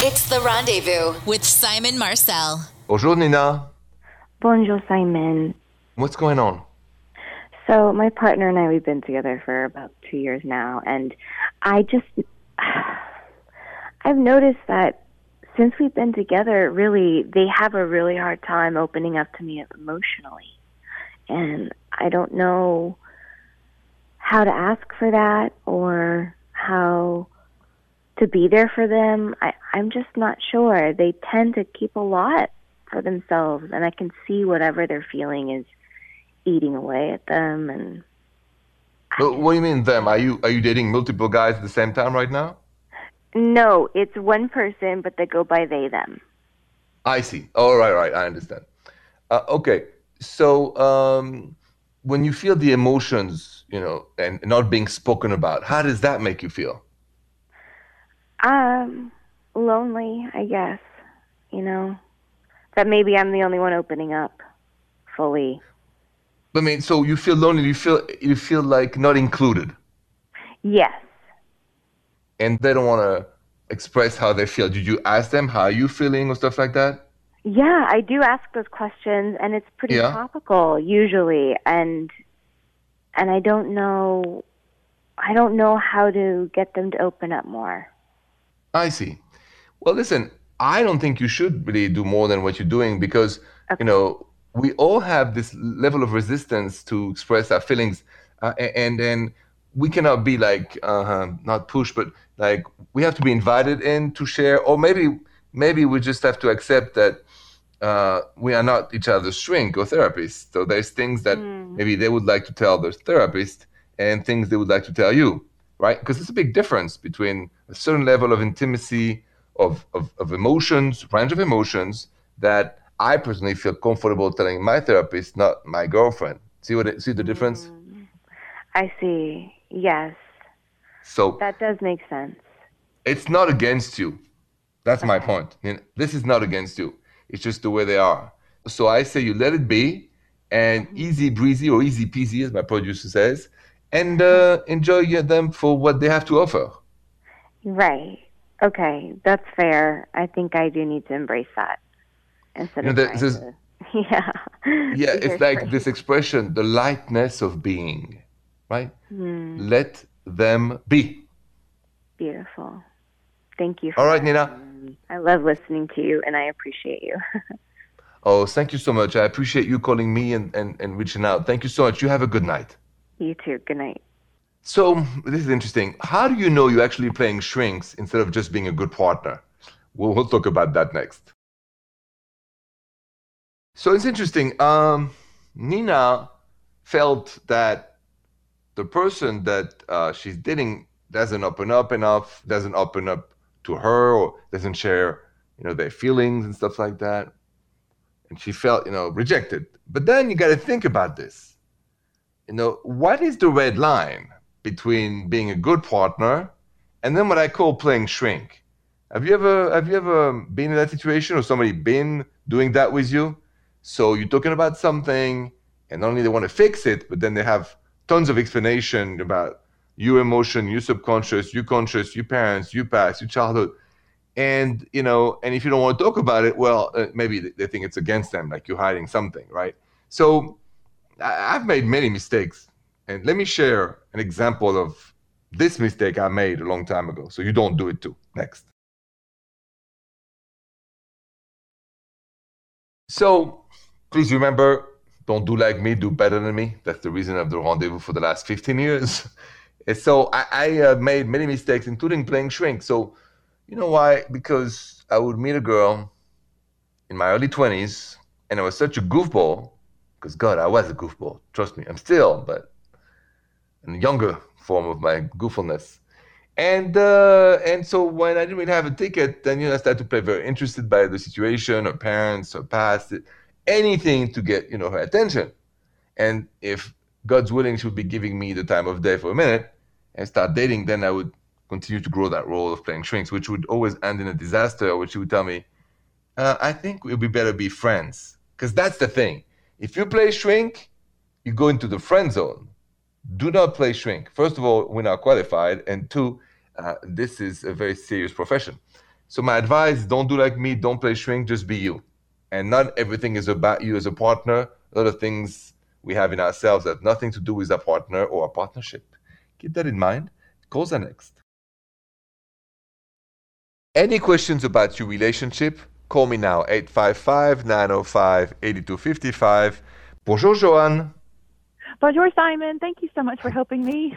It's the rendezvous with Simon Marcel. Bonjour, Nina. Bonjour, Simon. What's going on? So, my partner and I, we've been together for about two years now, and I just, I've noticed that since we've been together, really, they have a really hard time opening up to me emotionally. And I don't know how to ask for that or how to be there for them. I, I'm just not sure. They tend to keep a lot for themselves, and I can see whatever they're feeling is eating away at them. And what do you mean them? Are you are you dating multiple guys at the same time right now? no, it's one person, but they go by they them. I see. All right, right. I understand. Uh, okay. So um, when you feel the emotions, you know, and not being spoken about, how does that make you feel? Um, lonely, I guess. You know, that maybe I'm the only one opening up fully. I mean, so you feel lonely. You feel you feel like not included, Yes. and they don't want to express how they feel. Did you ask them how you feeling or stuff like that? Yeah, I do ask those questions, and it's pretty Yeah. topical usually, and and I don't know, I don't know how to get them to open up more. I see. Well, listen, I don't think you should really do more than what you're doing because, you know, we all have this level of resistance to express our feelings. Uh, and then we cannot be like, uh, not push, but like we have to be invited in to share. Or maybe, maybe we just have to accept that uh, we are not each other's shrink or therapist. So there's things that maybe they would like to tell their therapist and things they would like to tell you, right? Because there's a big difference between a certain level of intimacy, of, of, of emotions, range of emotions that I personally feel comfortable telling my therapist, not my girlfriend. See what it, see the difference? Mm. I see. Yes, So that does make sense. it's not against you. That's my point. This is not against you. It's just the way they are. So I say you let it be, and mm-hmm. easy breezy or easy peasy, as my producer says, and uh, enjoy them for what they have to offer. Right. Okay, that's fair. I think I do need to embrace that instead You of know, trying there's- to. Yeah. Yeah, it's like this expression, the lightness of being, right? Hmm, Let them be. beautiful. Thank you. For All right, that. Nina. I love listening to you, and I appreciate you. Oh, thank you so much. I appreciate you calling me and, and, and reaching out. Thank you so much. You have a good night. You too. Good night. So, this is interesting. How do you know you're actually playing shrinks instead of just being a good partner? We'll, we'll talk about that next. So, it's interesting. Um, Nina felt that the person that uh, she's dating doesn't open up enough, doesn't open up to her, or doesn't share, you know, their feelings and stuff like that. And she felt, you know, rejected. But then you got to think about this. You know, what is the red line between being a good partner and then what I call playing shrink? Have you ever have you ever been in that situation or somebody been doing that with you? So you're talking about something and not only they want to fix it, but then they have tons of explanation about your emotion, your subconscious, your conscious, your parents, your past, your childhood. And you know, and if you don't want to talk about it, well, uh, maybe they- think it's against them, like you're hiding something, right? So I've made many mistakes, and let me share an example of this mistake I made a long time ago, so you don't do it too. Next. So please remember, don't do like me, do better than me. That's the reason of the rendezvous for the last 15 years. And so I, I uh, made many mistakes, including playing shrink. So you know why? Because I would meet a girl in my early 20s, and I was such a goofball. Because God, I was a goofball. Trust me, I'm still, but in a younger form of my goofulness. And uh, and so when I didn't really have a ticket, then you know I started to play very interested by the situation, her parents, or past, anything to get you know her attention. And if God's willing, she would be giving me the time of day for a minute and start dating, then I would continue to grow that role of playing shrinks, which would always end in a disaster, which she would tell me, uh, I think it would be better be friends. Because that's the thing. If you play shrink, you go into the friend zone. Do not play shrink. First of all, we're not qualified. And two, uh, this is a very serious profession. So my advice: don't do like me. Don't play shrink. Just be you. And not everything is about you as a partner. A lot of things we have in ourselves have nothing to do with a partner or a partnership. Keep that in mind. Are next. Any questions about your relationship? Call me now, 855 905 8255. Bonjour, Joanne. Bonjour, Simon. Thank you so much for helping me.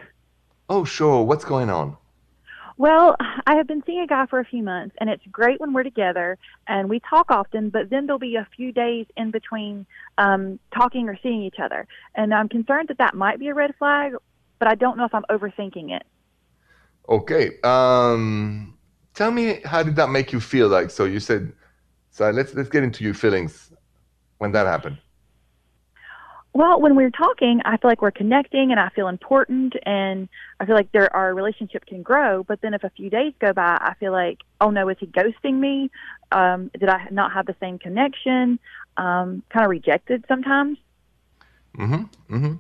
Oh, sure. What's going on? Well, I have been seeing a guy for a few months, and it's great when we're together and we talk often, but then there'll be a few days in between um, talking or seeing each other. And I'm concerned that that might be a red flag, but I don't know if I'm overthinking it. Okay. Um, tell me, how did that make you feel like? So you said, so let's, let's get into your feelings when that happened. Well, when we're talking, I feel like we're connecting and I feel important and I feel like there our relationship can grow. But then if a few days go by, I feel like, oh no, is he ghosting me? Um, did I not have the same connection? Um, kind of rejected sometimes. Mm-hmm. Mm-hmm.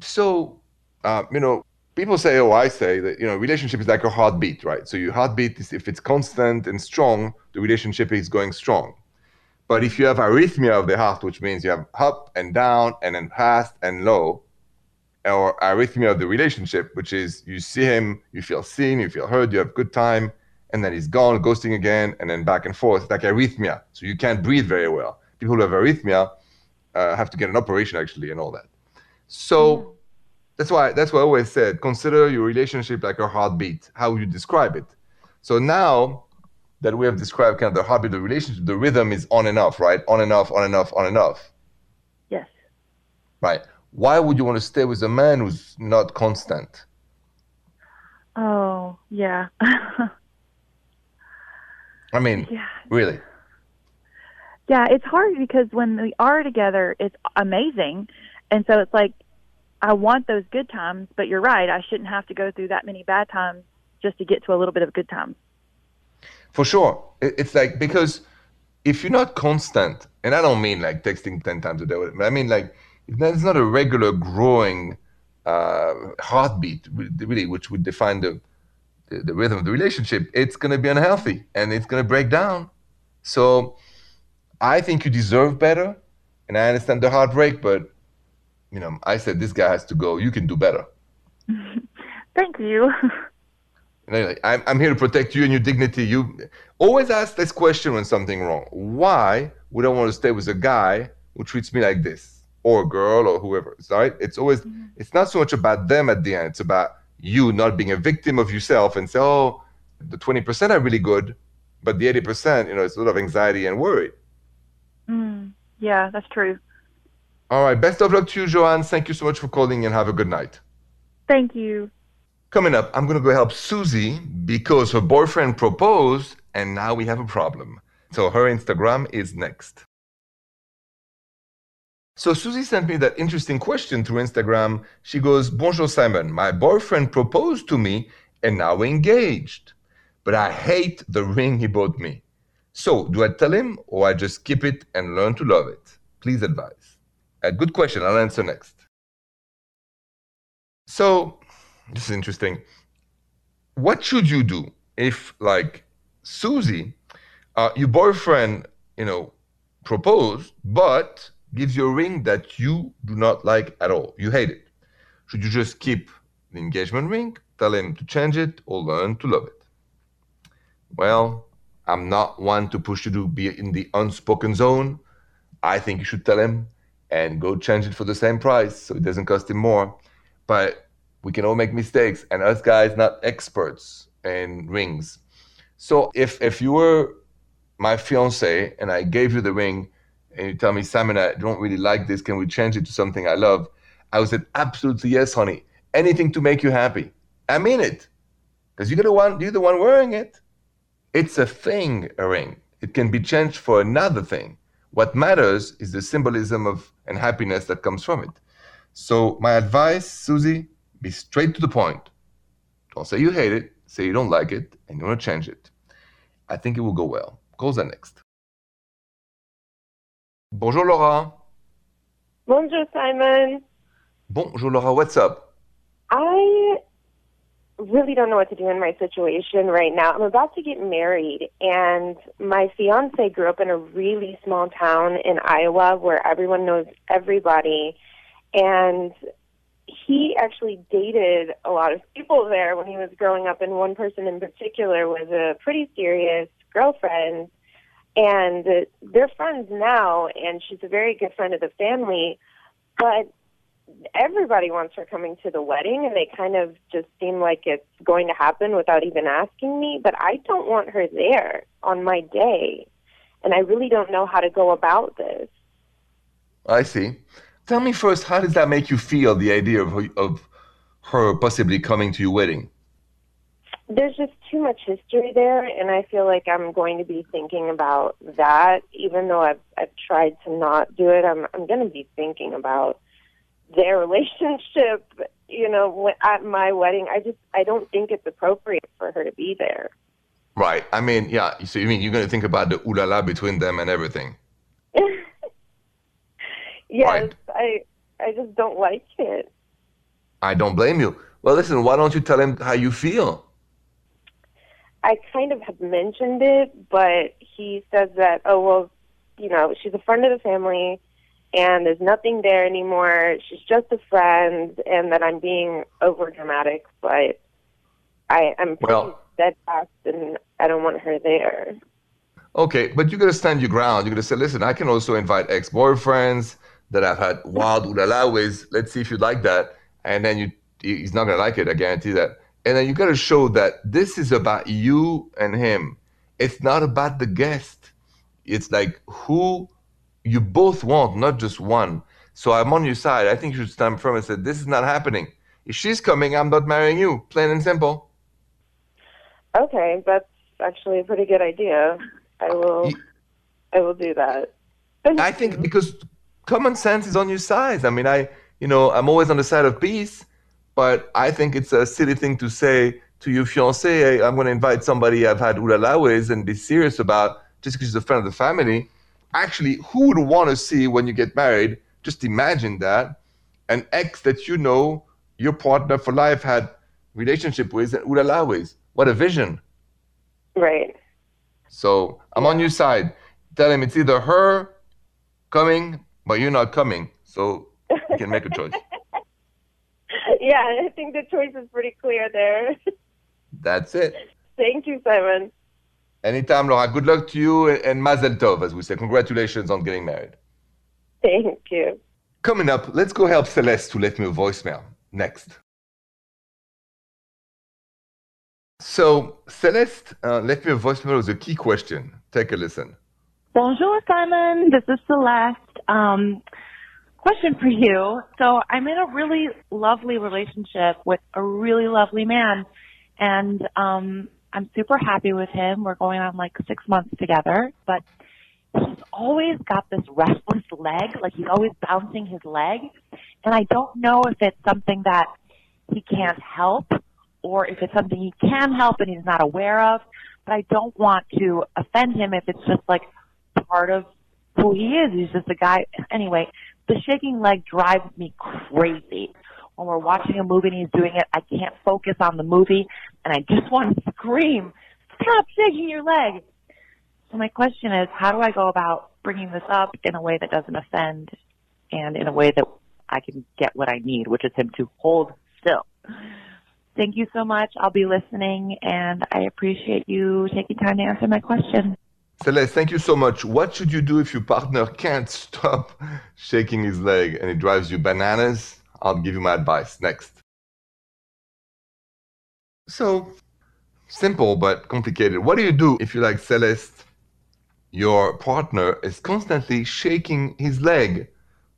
So, uh, you know, people say, oh, I say that, you know, relationship is like a heartbeat, right? So your heartbeat is, if it's constant and strong, the relationship is going strong. But if you have arrhythmia of the heart, which means you have up and down and then fast and low, or arrhythmia of the relationship, which is you see him, you feel seen, you feel heard, you have good time, and then he's gone, ghosting again, and then back and forth, like arrhythmia. So you can't breathe very well. People who have arrhythmia uh, have to get an operation actually, and all that. So mm. that's why that's why I always said consider your relationship like a heartbeat. How you describe it. So now that we have described kind of the of the relationship, the rhythm is on and off, right? On and off, on and off, on and off. Yes. Right. Why would you want to stay with a man who's not constant? Oh, yeah. I mean, yeah. really. Yeah, it's hard because when we are together, it's amazing. And so it's like, I want those good times, but you're right. I shouldn't have to go through that many bad times just to get to a little bit of good times. For sure. It's like, because if you're not constant, and I don't mean like texting 10 times a day, but I mean like, it's not a regular growing uh, heartbeat, really, which would define the, the, the rhythm of the relationship, it's going to be unhealthy and it's going to break down. So I think you deserve better. And I understand the heartbreak, but, you know, I said this guy has to go. You can do better. Thank you. I'm, I'm here to protect you and your dignity. You always ask this question when something wrong. Why would I want to stay with a guy who treats me like this, or a girl, or whoever? It's right. It's always. Mm-hmm. It's not so much about them at the end. It's about you not being a victim of yourself and say, oh, the 20% are really good, but the 80%, you know, it's a lot of anxiety and worry. Mm, yeah, that's true. All right. Best of luck to you, Joanne. Thank you so much for calling and have a good night. Thank you. Coming up, I'm going to go help Susie because her boyfriend proposed and now we have a problem. So her Instagram is next. So Susie sent me that interesting question through Instagram. She goes, Bonjour Simon, my boyfriend proposed to me and now we're engaged. But I hate the ring he bought me. So do I tell him or I just keep it and learn to love it? Please advise. A good question. I'll answer next. So this is interesting. What should you do if, like Susie, uh, your boyfriend, you know, proposed, but gives you a ring that you do not like at all? You hate it. Should you just keep the engagement ring, tell him to change it, or learn to love it? Well, I'm not one to push you to be in the unspoken zone. I think you should tell him and go change it for the same price so it doesn't cost him more. But we can all make mistakes and us guys not experts in rings. So if if you were my fiance and i gave you the ring and you tell me simon i don't really like this. Can we change it to something i love? I would say absolutely yes honey. Anything to make you happy. I mean it because you're the one you're the one wearing it. It's a thing a ring. It can be changed for another thing. What matters is the symbolism of and happiness that comes from it. So my advice susie be straight to the point. Don't say you hate it, say you don't like it, and you want to change it. I think it will go well. Calls are next. Bonjour Laura. Bonjour Simon. Bonjour Laura, what's up? I really don't know what to do in my situation right now. I'm about to get married, and my fiance grew up in a really small town in Iowa where everyone knows everybody. And he actually dated a lot of people there when he was growing up, and one person in particular was a pretty serious girlfriend. And they're friends now, and she's a very good friend of the family. But everybody wants her coming to the wedding and they kind of just seem like it's going to happen without even asking me but i don't want her there on my day and i really don't know how to go about this i see tell me first how does that make you feel the idea of her, of her possibly coming to your wedding there's just too much history there and i feel like i'm going to be thinking about that even though i've i've tried to not do it i'm i'm going to be thinking about their relationship, you know, at my wedding. I just I don't think it's appropriate for her to be there. Right. I mean, yeah. So you mean you're going to think about the ooh la la between them and everything? Yes, right. I I just don't like it. I don't blame you. Well, listen. Why don't you tell him how you feel? I kind of have mentioned it, but he says that oh well, you know, she's a friend of the family and there's nothing there anymore. She's just a friend, and that I'm being over dramatic, but I, am well, steadfast, and I don't want her there. Okay, but you're gonna stand your ground. You're gonna say, "Listen, I can also invite ex-boyfriends that I've had wild ulala with. Let's see if you like that." And then you, he's not gonna like it. I guarantee that. And then you gotta show that this is about you and him. It's not about the guest. It's like who you both want, not just one. So I'm on your side. I think you should stand firm and say, this is not happening. If she's coming, I'm not marrying you. Plain and simple. Okay, that's actually a pretty good idea. I will. I will do that. I think because common sense is on your side. I mean, I, you know, I'm always on the side of peace, but I think it's a silly thing to say to your fiance, hey, I'm going to invite somebody I've had ulala with and be serious about just because she's a friend of the family actually, who would want to see when you get married? Just imagine that an ex that you know your partner for life had relationship with and ulala with. What a vision. Right. So I'm on your side. Tell him it's either her coming, but you're not coming. So you can make a choice. yeah, I think the choice is pretty clear there. That's it. Thank you, Simon. Anytime, Laura. Good luck to you and Mazel Tov, as we say. Congratulations on getting married. Thank you. Coming up, let's go help Celeste to let me a voicemail. Next. So, Celeste, uh, let me a voicemail with a key question. Take a listen. Bonjour, Simon. This is Celeste. Um, question for you. So, I'm in a really lovely relationship with a really lovely man. And um, I'm super happy with him. We're going on like six months together, but he's always got this restless leg. Like he's always bouncing his leg. And I don't know if it's something that he can't help or if it's something he can help and he's not aware of. But I don't want to offend him if it's just like part of who he is. He's just a guy. Anyway, the shaking leg drives me crazy when we're watching a movie and he's doing it, I can't focus on the movie and I just want to scream, stop shaking your leg. So my question is, how do I go about bringing this up in a way that doesn't offend and in a way that I can get what I need, which is him to hold still. Thank you so much. I'll be listening and I appreciate you taking time to answer my question. Celeste, thank you so much. What should you do if your partner can't stop shaking his leg and it drives you bananas? I'll give you my advice next. So, simple but complicated. What do you do if you like Celeste? Your partner is constantly shaking his leg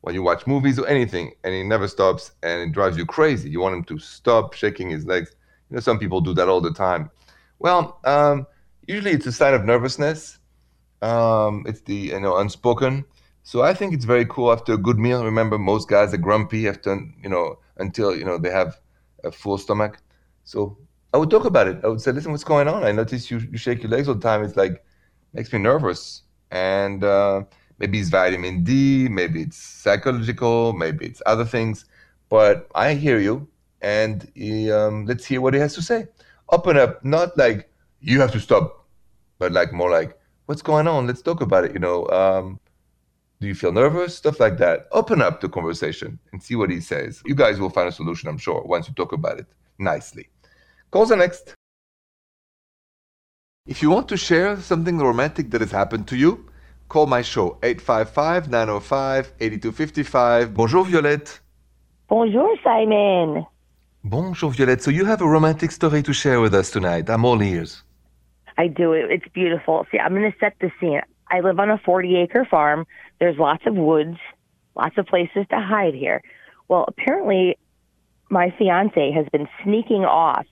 when you watch movies or anything, and he never stops and it drives you crazy. You want him to stop shaking his legs. You know, some people do that all the time. Well, um, usually it's a sign of nervousness. Um, it's the you know unspoken. So I think it's very cool after a good meal. Remember, most guys are grumpy after you know until you know they have a full stomach. So I would talk about it. I would say, "Listen, what's going on? I notice you, you shake your legs all the time. It's like makes me nervous." And uh, maybe it's vitamin D, maybe it's psychological, maybe it's other things. But I hear you, and um, let's hear what he has to say. Open up, not like you have to stop, but like more like what's going on. Let's talk about it. You know, um, do you feel nervous? Stuff like that. Open up the conversation and see what he says. You guys will find a solution, I'm sure, once you talk about it nicely. Calls are next. If you want to share something romantic that has happened to you, call my show 855 905 8255. Bonjour, Violette. Bonjour, Simon. Bonjour, Violette. So you have a romantic story to share with us tonight. I'm all ears. I do. It. It's beautiful. See, I'm going to set the scene. I live on a 40 acre farm. There's lots of woods, lots of places to hide here. Well, apparently, my fiance has been sneaking off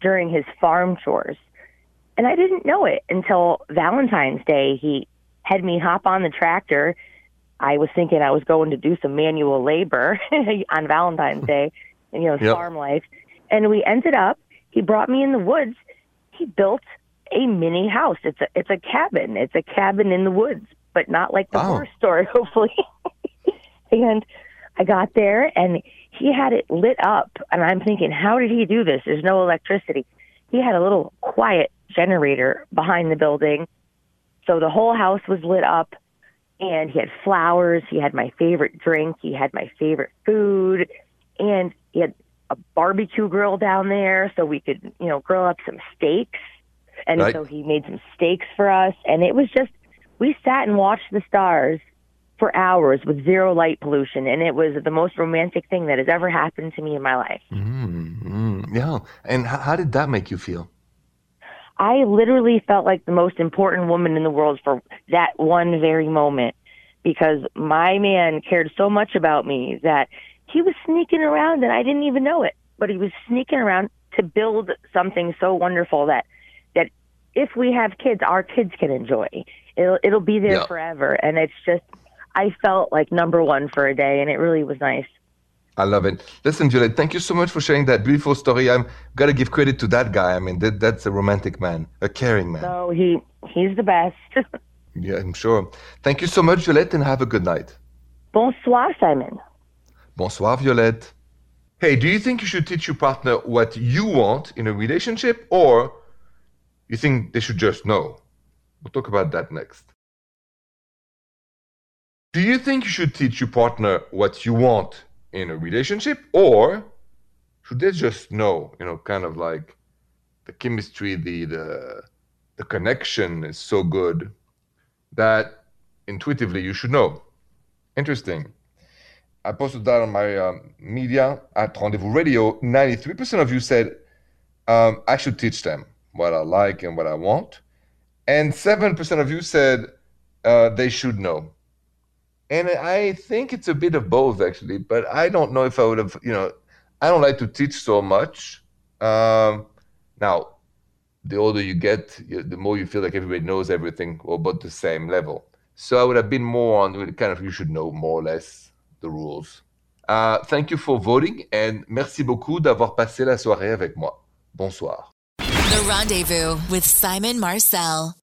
during his farm chores. And I didn't know it until Valentine's Day. He had me hop on the tractor. I was thinking I was going to do some manual labor on Valentine's Day, you know, Yep. farm life. And we ended up, he brought me in the woods. He built a mini house. It's a it's a cabin. It's a cabin in the woods, but not like the Wow. horror story, hopefully. and I got there and he had it lit up and I'm thinking, how did he do this? There's no electricity. He had a little quiet generator behind the building. So the whole house was lit up and he had flowers, he had my favorite drink, he had my favorite food, and he had a barbecue grill down there so we could, you know, grill up some steaks. And Right. so he made some steaks for us and it was just we sat and watched the stars for hours with zero light pollution and it was the most romantic thing that has ever happened to me in my life. Mm, mm, yeah. And h- how did that make you feel? I literally felt like the most important woman in the world for that one very moment because my man cared so much about me that he was sneaking around and I didn't even know it, but he was sneaking around to build something so wonderful that if we have kids, our kids can enjoy. It'll it'll be there Yeah. forever and it's just I felt like number 1 for a day and it really was nice. I love it. Listen, Juliet, thank you so much for sharing that beautiful story. I'm gotta give credit to that guy. I mean, that, that's a romantic man, a caring man. So he he's the best. Yeah, I'm sure. Thank you so much, Violette, and have a good night. Bonsoir, Simon. Bonsoir, Violette. Hey, do you think you should teach your partner what you want in a relationship, or you think they should just know? We'll talk about that next. Do you think you should teach your partner what you want in a relationship, or should they just know? You know, kind of like the chemistry, the the the connection is so good that intuitively you should know. Interesting. I posted that on my um, media at Rendezvous Radio. 93% of you said um, I should teach them what I like and what I want. And 7% of you said uh, they should know. And I think it's a bit of both, actually. But I don't know if I would have, you know, I don't like to teach so much. Um, now, the older you get, the more you feel like everybody knows everything or about the same level. So I would have been more on kind of you should know more or less the rules. Uh, thank you for voting and merci beaucoup d'avoir passé la soirée avec moi. Bonsoir. The Rendezvous with Simon Marcel.